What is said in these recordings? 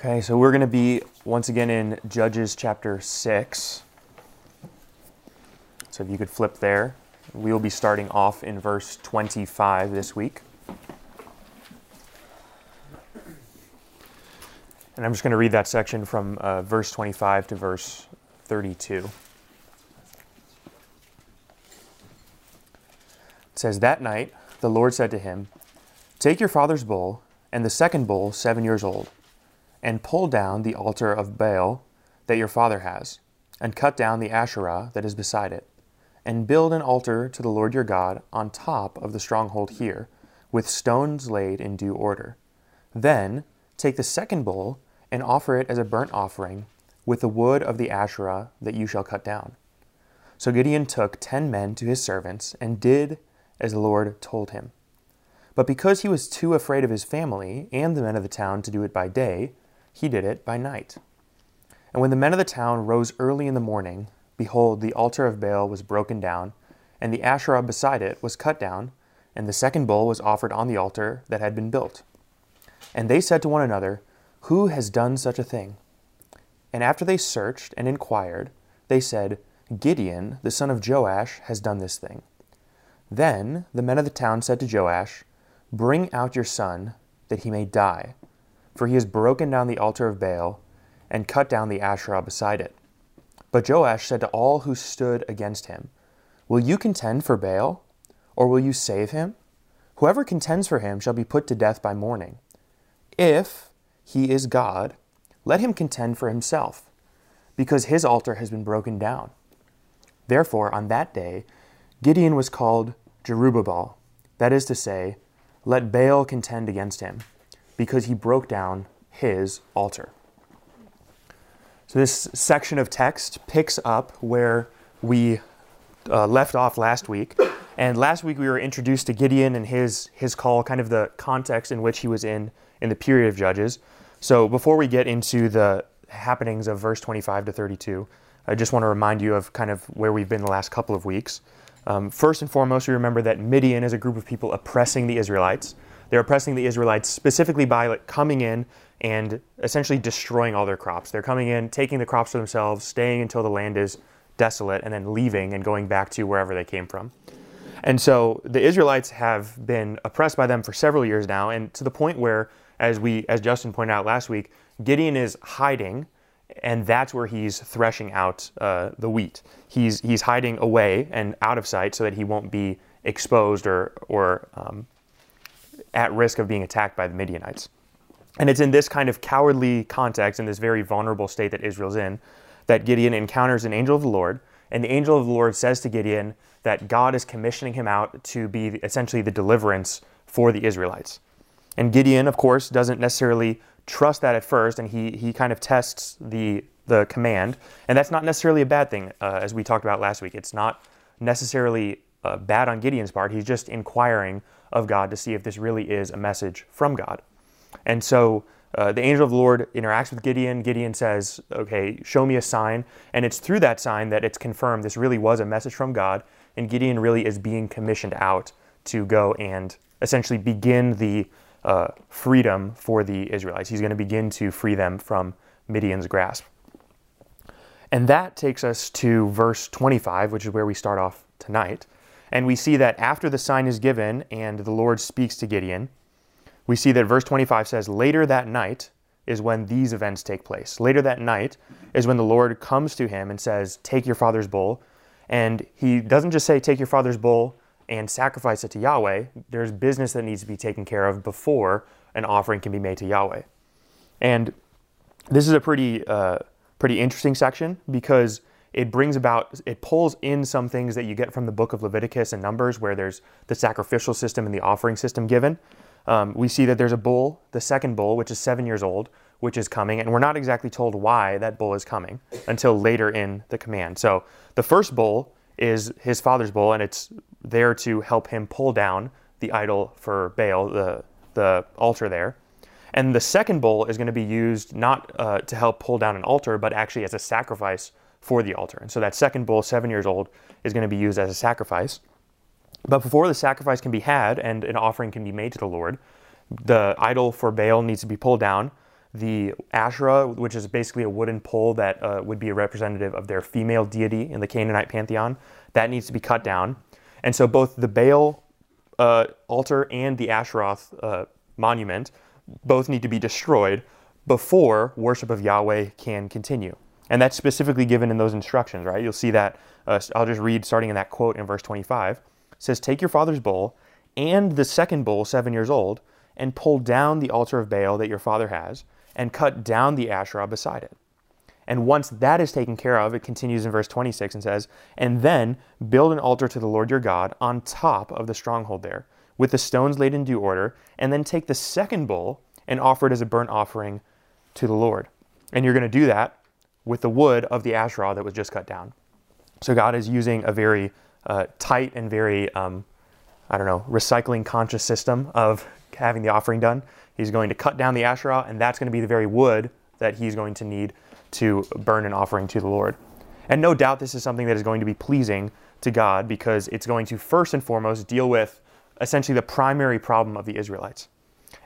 Okay, so we're going to be once again in Judges chapter 6. So if you could flip there, we will be starting off in verse 25 this week. And I'm just going to read that section from uh, verse 25 to verse 32. It says, That night the Lord said to him, Take your father's bull, and the second bull, seven years old and pull down the altar of Baal that your father has, and cut down the Asherah that is beside it, and build an altar to the Lord your God on top of the stronghold here, with stones laid in due order. Then take the second bull and offer it as a burnt offering with the wood of the Asherah that you shall cut down. So Gideon took ten men to his servants and did as the Lord told him. But because he was too afraid of his family and the men of the town to do it by day, he did it by night. And when the men of the town rose early in the morning, behold, the altar of Baal was broken down, and the Asherah beside it was cut down, and the second bull was offered on the altar that had been built. And they said to one another, Who has done such a thing? And after they searched and inquired, they said, Gideon, the son of Joash, has done this thing. Then the men of the town said to Joash, Bring out your son, that he may die for he has broken down the altar of Baal and cut down the Asherah beside it. But Joash said to all who stood against him, Will you contend for Baal, or will you save him? Whoever contends for him shall be put to death by morning. If he is God, let him contend for himself, because his altar has been broken down. Therefore, on that day, Gideon was called Jerubbaal, that is to say, let Baal contend against him because he broke down his altar. So, this section of text picks up where we uh, left off last week. And last week we were introduced to Gideon and his, his call, kind of the context in which he was in in the period of Judges. So, before we get into the happenings of verse 25 to 32, I just want to remind you of kind of where we've been the last couple of weeks. Um, first and foremost, we remember that Midian is a group of people oppressing the Israelites. They're oppressing the Israelites specifically by like coming in and essentially destroying all their crops. They're coming in, taking the crops for themselves, staying until the land is desolate, and then leaving and going back to wherever they came from. And so the Israelites have been oppressed by them for several years now, and to the point where, as we, as Justin pointed out last week, Gideon is hiding, and that's where he's threshing out uh, the wheat. He's he's hiding away and out of sight so that he won't be exposed or or um, at risk of being attacked by the Midianites. And it's in this kind of cowardly context, in this very vulnerable state that Israel's in, that Gideon encounters an angel of the Lord. And the angel of the Lord says to Gideon that God is commissioning him out to be essentially the deliverance for the Israelites. And Gideon, of course, doesn't necessarily trust that at first, and he, he kind of tests the, the command. And that's not necessarily a bad thing, uh, as we talked about last week. It's not necessarily uh, bad on Gideon's part. He's just inquiring of God to see if this really is a message from God. And so uh, the angel of the Lord interacts with Gideon. Gideon says, Okay, show me a sign. And it's through that sign that it's confirmed this really was a message from God. And Gideon really is being commissioned out to go and essentially begin the uh, freedom for the Israelites. He's going to begin to free them from Midian's grasp. And that takes us to verse 25, which is where we start off tonight. And we see that after the sign is given and the Lord speaks to Gideon, we see that verse 25 says, Later that night is when these events take place. Later that night is when the Lord comes to him and says, Take your father's bull. And he doesn't just say, Take your father's bull and sacrifice it to Yahweh. There's business that needs to be taken care of before an offering can be made to Yahweh. And this is a pretty, uh, pretty interesting section because it brings about, it pulls in some things that you get from the book of Leviticus and Numbers, where there's the sacrificial system and the offering system given. Um, we see that there's a bull, the second bull, which is seven years old, which is coming, and we're not exactly told why that bull is coming until later in the command. So the first bull is his father's bull, and it's there to help him pull down the idol for Baal, the, the altar there. And the second bull is going to be used not uh, to help pull down an altar, but actually as a sacrifice for the altar. And so that second bull, seven years old, is going to be used as a sacrifice. But before the sacrifice can be had and an offering can be made to the Lord, the idol for Baal needs to be pulled down. the Asherah, which is basically a wooden pole that uh, would be a representative of their female deity in the Canaanite pantheon, that needs to be cut down. And so both the Baal uh, altar and the Asheroth uh, monument both need to be destroyed before worship of Yahweh can continue. And that's specifically given in those instructions, right? You'll see that. Uh, I'll just read starting in that quote in verse 25. It says, Take your father's bull and the second bull, seven years old, and pull down the altar of Baal that your father has, and cut down the Asherah beside it. And once that is taken care of, it continues in verse 26 and says, And then build an altar to the Lord your God on top of the stronghold there, with the stones laid in due order, and then take the second bull and offer it as a burnt offering to the Lord. And you're going to do that with the wood of the Asherah that was just cut down. So God is using a very uh, tight and very, um, I don't know, recycling conscious system of having the offering done. He's going to cut down the Asherah, and that's going to be the very wood that he's going to need to burn an offering to the Lord. And no doubt this is something that is going to be pleasing to God because it's going to first and foremost deal with essentially the primary problem of the Israelites.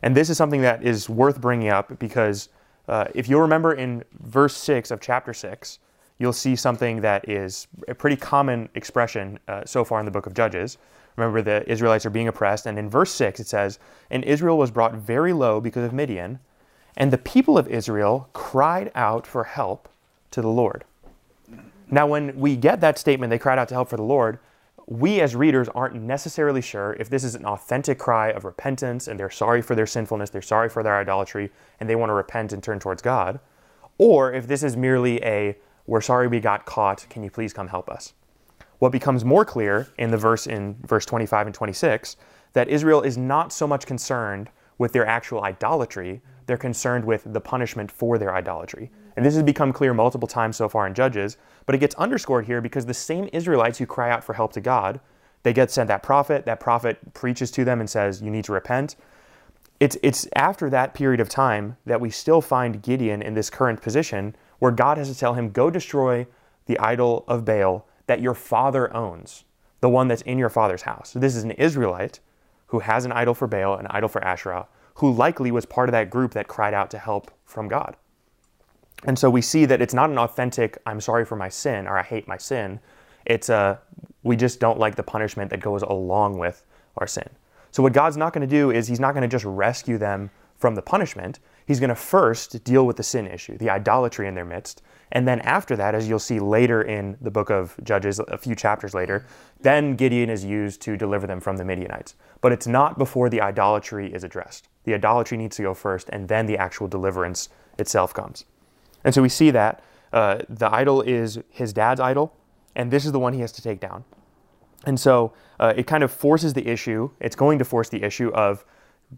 And this is something that is worth bringing up because uh, if you'll remember in verse 6 of chapter 6, you'll see something that is a pretty common expression uh, so far in the book of Judges. Remember, the Israelites are being oppressed, and in verse 6 it says, And Israel was brought very low because of Midian, and the people of Israel cried out for help to the Lord. Now, when we get that statement, they cried out to help for the Lord, we as readers aren't necessarily sure if this is an authentic cry of repentance and they're sorry for their sinfulness, they're sorry for their idolatry, and they want to repent and turn towards God, or if this is merely a, we're sorry we got caught, can you please come help us? What becomes more clear in the verse in verse 25 and 26 that Israel is not so much concerned with their actual idolatry, they're concerned with the punishment for their idolatry. And this has become clear multiple times so far in Judges, but it gets underscored here because the same Israelites who cry out for help to God, they get sent that prophet, that prophet preaches to them and says, You need to repent. It's, it's after that period of time that we still find Gideon in this current position where God has to tell him, Go destroy the idol of Baal that your father owns, the one that's in your father's house. So this is an Israelite who has an idol for Baal, an idol for Asherah, who likely was part of that group that cried out to help from God. And so we see that it's not an authentic, I'm sorry for my sin or I hate my sin. It's a, we just don't like the punishment that goes along with our sin. So what God's not going to do is he's not going to just rescue them from the punishment. He's going to first deal with the sin issue, the idolatry in their midst. And then after that, as you'll see later in the book of Judges, a few chapters later, then Gideon is used to deliver them from the Midianites. But it's not before the idolatry is addressed. The idolatry needs to go first, and then the actual deliverance itself comes. And so we see that uh, the idol is his dad's idol, and this is the one he has to take down. And so uh, it kind of forces the issue, it's going to force the issue of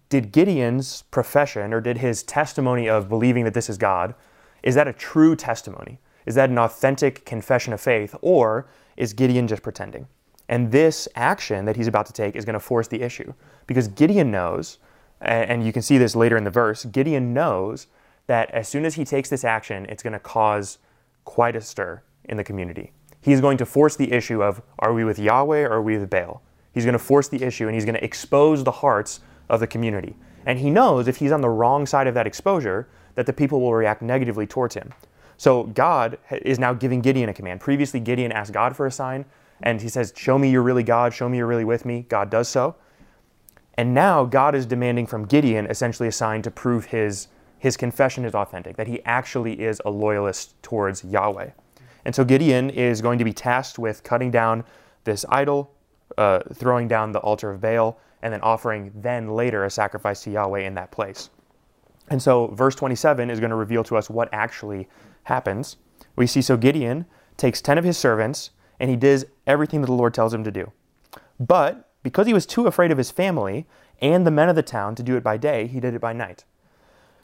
did Gideon's profession or did his testimony of believing that this is God, is that a true testimony? Is that an authentic confession of faith, or is Gideon just pretending? And this action that he's about to take is going to force the issue because Gideon knows, and you can see this later in the verse, Gideon knows that as soon as he takes this action, it's going to cause quite a stir in the community. He's going to force the issue of are we with Yahweh or are we with Baal? He's going to force the issue and he's going to expose the hearts of the community. And he knows if he's on the wrong side of that exposure, that the people will react negatively towards him. So God is now giving Gideon a command. Previously, Gideon asked God for a sign, and he says, Show me you're really God, show me you're really with me. God does so. And now God is demanding from Gideon essentially a sign to prove his his confession is authentic, that he actually is a loyalist towards Yahweh. And so Gideon is going to be tasked with cutting down this idol, uh, throwing down the altar of Baal, and then offering then later a sacrifice to Yahweh in that place. And so verse 27 is going to reveal to us what actually happens. We see so Gideon takes 10 of his servants and he does everything that the Lord tells him to do. But because he was too afraid of his family and the men of the town to do it by day, he did it by night.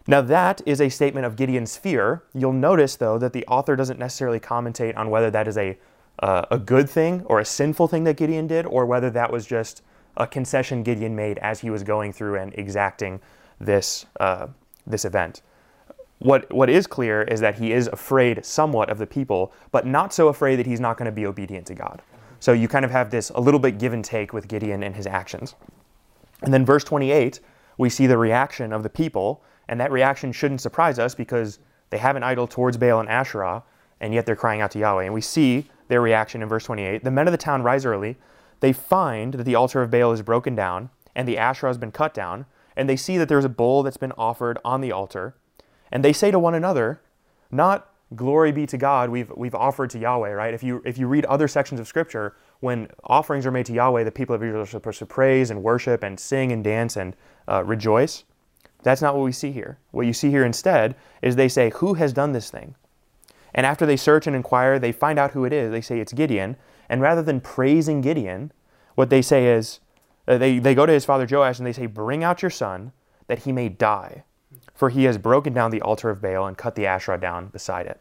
Now, that is a statement of Gideon's fear. You'll notice, though, that the author doesn't necessarily commentate on whether that is a, uh, a good thing or a sinful thing that Gideon did, or whether that was just a concession Gideon made as he was going through and exacting this, uh, this event. What, what is clear is that he is afraid somewhat of the people, but not so afraid that he's not going to be obedient to God. So you kind of have this a little bit give and take with Gideon and his actions. And then, verse 28, we see the reaction of the people And that reaction shouldn't surprise us because they have an idol towards Baal and Asherah, and yet they're crying out to Yahweh. And we see their reaction in verse 28. The men of the town rise early. They find that the altar of Baal is broken down, and the Asherah has been cut down, and they see that there's a bull that's been offered on the altar. And they say to one another, not glory be to God, we've, we've offered to Yahweh, right? If you, if you read other sections of Scripture, when offerings are made to Yahweh, the people of Israel are supposed to praise and worship and sing and dance and uh, rejoice. That's not what we see here. What you see here instead is they say, Who has done this thing? And after they search and inquire, they find out who it is. They say it's Gideon. And rather than praising Gideon, what they say is, uh, they, they go to his father Joash and they say, Bring out your son that he may die, for he has broken down the altar of Baal and cut the Asherah down beside it.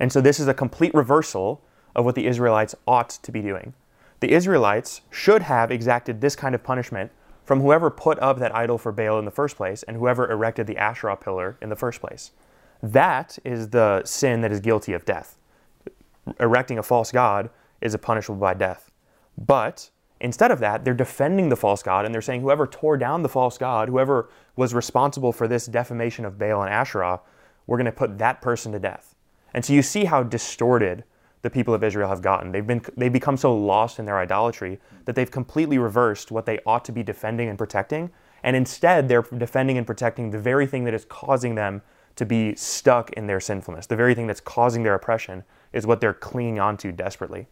And so this is a complete reversal of what the Israelites ought to be doing. The Israelites should have exacted this kind of punishment from whoever put up that idol for Baal in the first place and whoever erected the Asherah pillar in the first place. That is the sin that is guilty of death. Erecting a false god is punishable by death. But instead of that, they're defending the false god and they're saying whoever tore down the false god, whoever was responsible for this defamation of Baal and Asherah, we're going to put that person to death. And so you see how distorted the people of Israel have gotten. They've, been, they've become so lost in their idolatry that they've completely reversed what they ought to be defending and protecting. And instead, they're defending and protecting the very thing that is causing them to be stuck in their sinfulness. The very thing that's causing their oppression is what they're clinging onto desperately.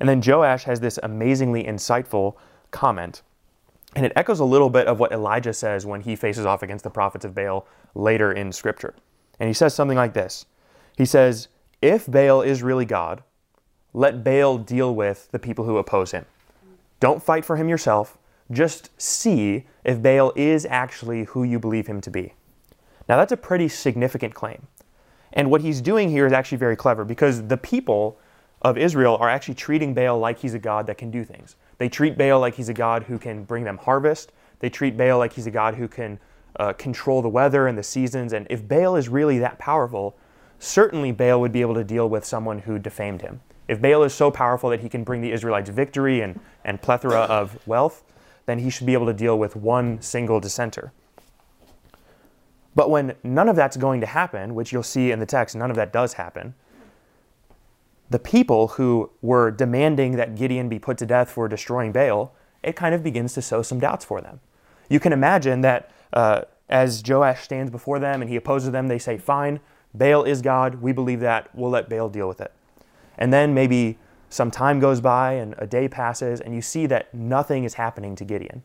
And then Joash has this amazingly insightful comment. And it echoes a little bit of what Elijah says when he faces off against the prophets of Baal later in Scripture. And he says something like this He says, if Baal is really God, let Baal deal with the people who oppose him. Don't fight for him yourself. Just see if Baal is actually who you believe him to be. Now, that's a pretty significant claim. And what he's doing here is actually very clever because the people of Israel are actually treating Baal like he's a God that can do things. They treat Baal like he's a God who can bring them harvest. They treat Baal like he's a God who can uh, control the weather and the seasons. And if Baal is really that powerful, certainly Baal would be able to deal with someone who defamed him. If Baal is so powerful that he can bring the Israelites victory and, and plethora of wealth, then he should be able to deal with one single dissenter. But when none of that's going to happen, which you'll see in the text, none of that does happen, the people who were demanding that Gideon be put to death for destroying Baal, it kind of begins to sow some doubts for them. You can imagine that uh, as Joash stands before them and he opposes them, they say, Fine, Baal is God. We believe that. We'll let Baal deal with it. And then maybe some time goes by and a day passes, and you see that nothing is happening to Gideon.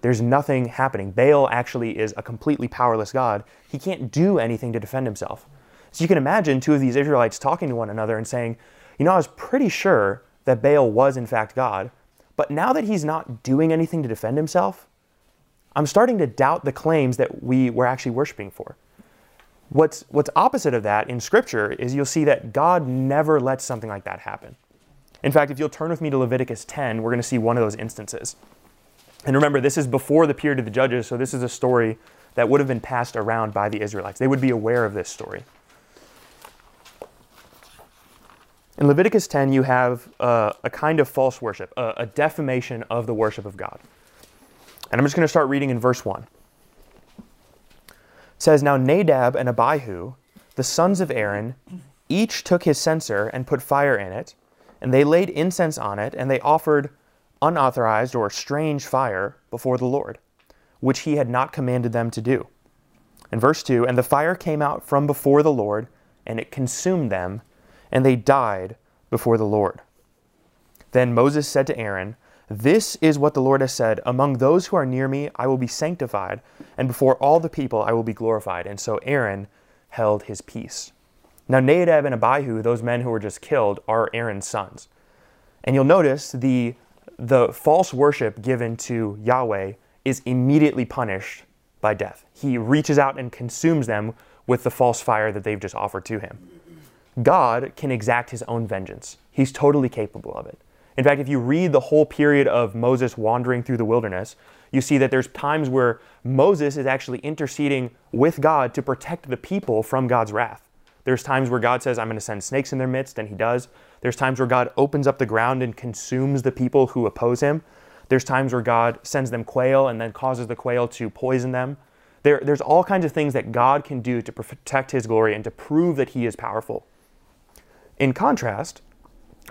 There's nothing happening. Baal actually is a completely powerless God. He can't do anything to defend himself. So you can imagine two of these Israelites talking to one another and saying, You know, I was pretty sure that Baal was in fact God, but now that he's not doing anything to defend himself, I'm starting to doubt the claims that we were actually worshiping for. What's, what's opposite of that in Scripture is you'll see that God never lets something like that happen. In fact, if you'll turn with me to Leviticus 10, we're going to see one of those instances. And remember, this is before the period of the judges, so this is a story that would have been passed around by the Israelites. They would be aware of this story. In Leviticus 10, you have uh, a kind of false worship, a, a defamation of the worship of God. And I'm just going to start reading in verse 1 says, Now Nadab and Abihu, the sons of Aaron, each took his censer and put fire in it, and they laid incense on it, and they offered unauthorized or strange fire before the Lord, which he had not commanded them to do. In verse 2, and the fire came out from before the Lord, and it consumed them, and they died before the Lord. Then Moses said to Aaron, this is what the Lord has said Among those who are near me, I will be sanctified, and before all the people, I will be glorified. And so Aaron held his peace. Now, Nadab and Abihu, those men who were just killed, are Aaron's sons. And you'll notice the, the false worship given to Yahweh is immediately punished by death. He reaches out and consumes them with the false fire that they've just offered to him. God can exact his own vengeance, he's totally capable of it. In fact, if you read the whole period of Moses wandering through the wilderness, you see that there's times where Moses is actually interceding with God to protect the people from God's wrath. There's times where God says, I'm going to send snakes in their midst, and he does. There's times where God opens up the ground and consumes the people who oppose him. There's times where God sends them quail and then causes the quail to poison them. There, there's all kinds of things that God can do to protect his glory and to prove that he is powerful. In contrast,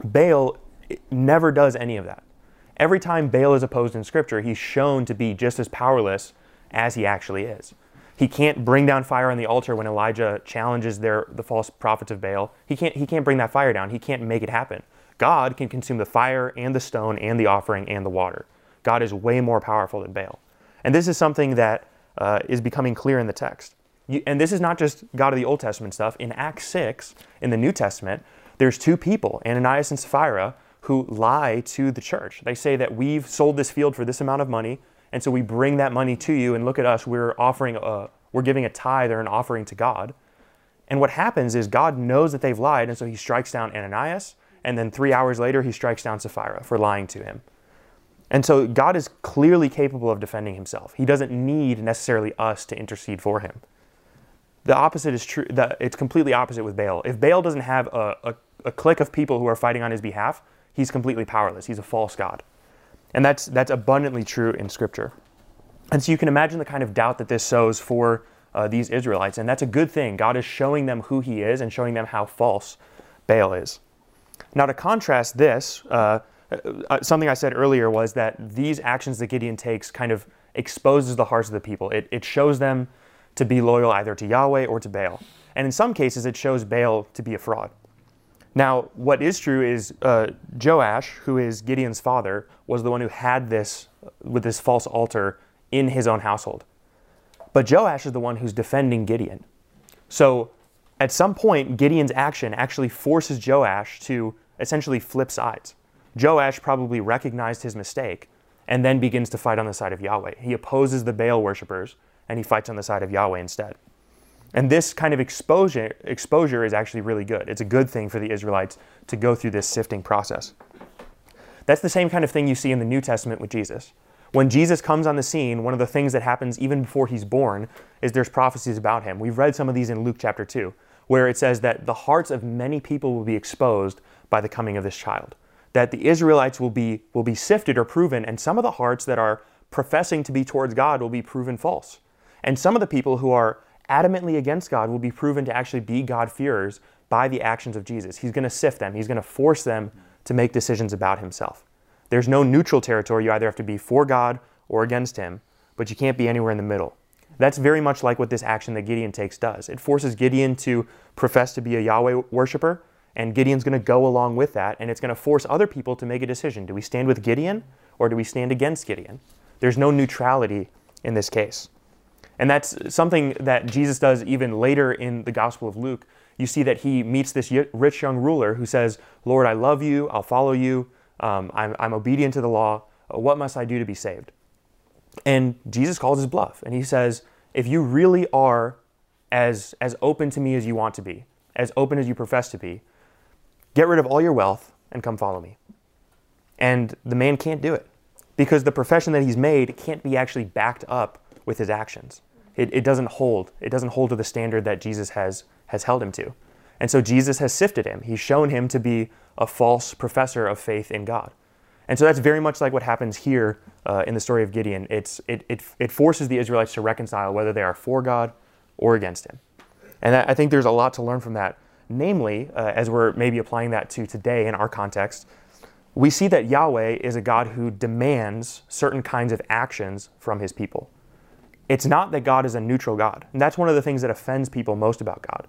Baal never does any of that. Every time Baal is opposed in Scripture, he's shown to be just as powerless as he actually is. He can't bring down fire on the altar when Elijah challenges their, the false prophets of Baal. He can't, he can't bring that fire down. He can't make it happen. God can consume the fire and the stone and the offering and the water. God is way more powerful than Baal. And this is something that uh, is becoming clear in the text. You, and this is not just God of the Old Testament stuff. In Acts 6, in the New Testament, there's two people, Ananias and Sapphira, who lie to the church. They say that we've sold this field for this amount of money, and so we bring that money to you, and look at us, we're offering a, we're giving a tithe or an offering to God. And what happens is God knows that they've lied, and so he strikes down Ananias, and then three hours later, he strikes down Sapphira for lying to him. And so God is clearly capable of defending himself. He doesn't need necessarily us to intercede for him. The opposite is true. It's completely opposite with Baal. If Baal doesn't have a, a, a clique of people who are fighting on his behalf, he's completely powerless. He's a false God. And that's, that's abundantly true in Scripture. And so you can imagine the kind of doubt that this sows for uh, these Israelites. And that's a good thing. God is showing them who he is and showing them how false Baal is. Now, to contrast this, uh, uh, something I said earlier was that these actions that Gideon takes kind of exposes the hearts of the people. It, it shows them to be loyal either to Yahweh or to Baal. And in some cases, it shows Baal to be a fraud. Now, what is true is uh, Joash, who is Gideon's father, was the one who had this with this false altar in his own household. But Joash is the one who's defending Gideon. So at some point, Gideon's action actually forces Joash to essentially flip sides. Joash probably recognized his mistake and then begins to fight on the side of Yahweh. He opposes the Baal worshippers and he fights on the side of Yahweh instead. And this kind of exposure, exposure is actually really good. It's a good thing for the Israelites to go through this sifting process. That's the same kind of thing you see in the New Testament with Jesus. When Jesus comes on the scene, one of the things that happens even before he's born is there's prophecies about him. We've read some of these in Luke chapter 2, where it says that the hearts of many people will be exposed by the coming of this child that the Israelites will be, will be sifted or proven, and some of the hearts that are professing to be towards God will be proven false. And some of the people who are adamantly against God will be proven to actually be God-fearers by the actions of Jesus. He's going to sift them, He's going to force them to make decisions about Himself. There's no neutral territory. You either have to be for God or against Him, but you can't be anywhere in the middle. That's very much like what this action that Gideon takes does. It forces Gideon to profess to be a Yahweh worshiper, and Gideon's going to go along with that, and it's going to force other people to make a decision. Do we stand with Gideon or do we stand against Gideon? There's no neutrality in this case. And that's something that Jesus does even later in the Gospel of Luke. You see that he meets this rich young ruler who says, Lord, I love you, I'll follow you, um, I'm, I'm obedient to the law. What must I do to be saved? And Jesus calls his bluff, and he says, If you really are as, as open to me as you want to be, as open as you profess to be, Get rid of all your wealth and come follow me. And the man can't do it because the profession that he's made can't be actually backed up with his actions. It, it doesn't hold. It doesn't hold to the standard that Jesus has, has held him to. And so Jesus has sifted him. He's shown him to be a false professor of faith in God. And so that's very much like what happens here uh, in the story of Gideon. It's, it, it, it forces the Israelites to reconcile whether they are for God or against him. And I think there's a lot to learn from that Namely, uh, as we're maybe applying that to today in our context, we see that Yahweh is a God who demands certain kinds of actions from his people. It's not that God is a neutral God. And that's one of the things that offends people most about God.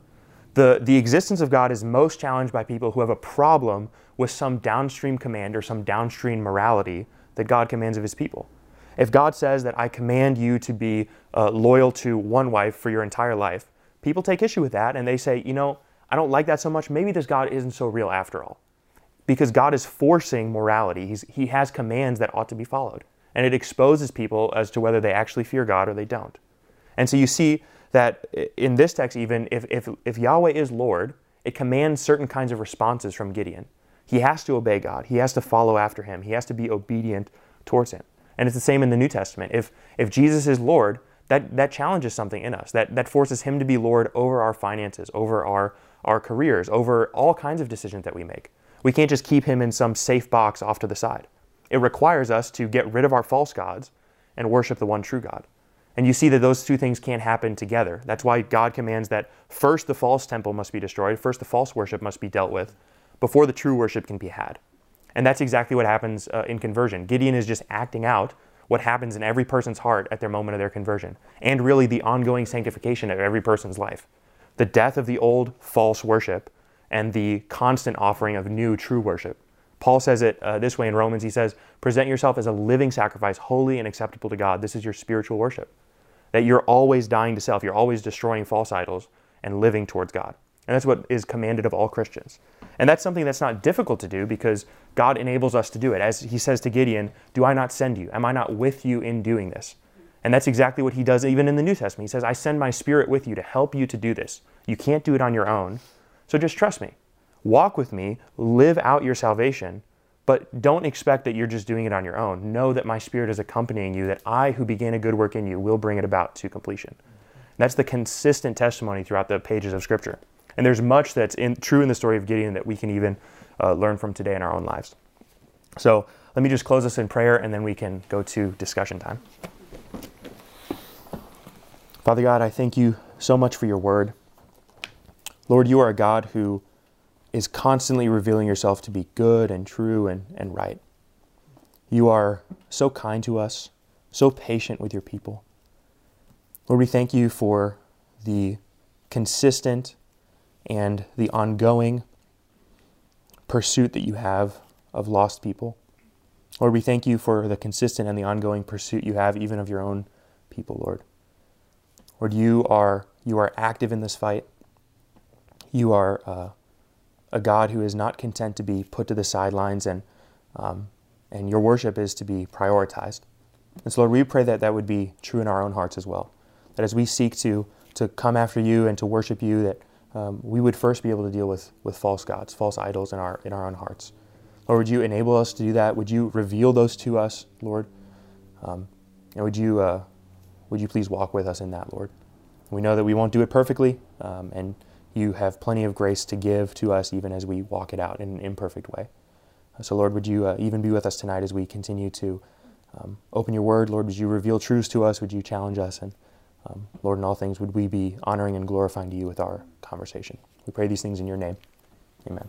The, the existence of God is most challenged by people who have a problem with some downstream command or some downstream morality that God commands of his people. If God says that I command you to be uh, loyal to one wife for your entire life, people take issue with that and they say, you know, I don't like that so much. Maybe this God isn't so real after all. Because God is forcing morality. He's, he has commands that ought to be followed. And it exposes people as to whether they actually fear God or they don't. And so you see that in this text, even if, if, if Yahweh is Lord, it commands certain kinds of responses from Gideon. He has to obey God, he has to follow after him, he has to be obedient towards him. And it's the same in the New Testament. If, if Jesus is Lord, that, that challenges something in us, that, that forces him to be Lord over our finances, over our our careers, over all kinds of decisions that we make. We can't just keep him in some safe box off to the side. It requires us to get rid of our false gods and worship the one true God. And you see that those two things can't happen together. That's why God commands that first the false temple must be destroyed, first the false worship must be dealt with, before the true worship can be had. And that's exactly what happens uh, in conversion. Gideon is just acting out what happens in every person's heart at their moment of their conversion, and really the ongoing sanctification of every person's life. The death of the old false worship and the constant offering of new true worship. Paul says it uh, this way in Romans. He says, Present yourself as a living sacrifice, holy and acceptable to God. This is your spiritual worship. That you're always dying to self, you're always destroying false idols and living towards God. And that's what is commanded of all Christians. And that's something that's not difficult to do because God enables us to do it. As he says to Gideon, Do I not send you? Am I not with you in doing this? And that's exactly what he does even in the New Testament. He says, I send my spirit with you to help you to do this. You can't do it on your own. So just trust me. Walk with me, live out your salvation, but don't expect that you're just doing it on your own. Know that my spirit is accompanying you, that I, who began a good work in you, will bring it about to completion. That's the consistent testimony throughout the pages of Scripture. And there's much that's in, true in the story of Gideon that we can even uh, learn from today in our own lives. So let me just close this in prayer and then we can go to discussion time. Father God, I thank you so much for your word. Lord, you are a God who is constantly revealing yourself to be good and true and, and right. You are so kind to us, so patient with your people. Lord, we thank you for the consistent and the ongoing pursuit that you have of lost people. Lord, we thank you for the consistent and the ongoing pursuit you have even of your own people, Lord. Lord, you are you are active in this fight. You are uh, a God who is not content to be put to the sidelines, and um, and your worship is to be prioritized. And so, Lord, we pray that that would be true in our own hearts as well. That as we seek to to come after you and to worship you, that um, we would first be able to deal with, with false gods, false idols in our, in our own hearts. Lord, would you enable us to do that? Would you reveal those to us, Lord? Um, and would you, uh, would you please walk with us in that, Lord? We know that we won't do it perfectly, um, and you have plenty of grace to give to us even as we walk it out in an imperfect way. So, Lord, would you uh, even be with us tonight as we continue to um, open your word? Lord, would you reveal truths to us? Would you challenge us? And um, Lord, in all things, would we be honoring and glorifying to you with our conversation? We pray these things in your name. Amen.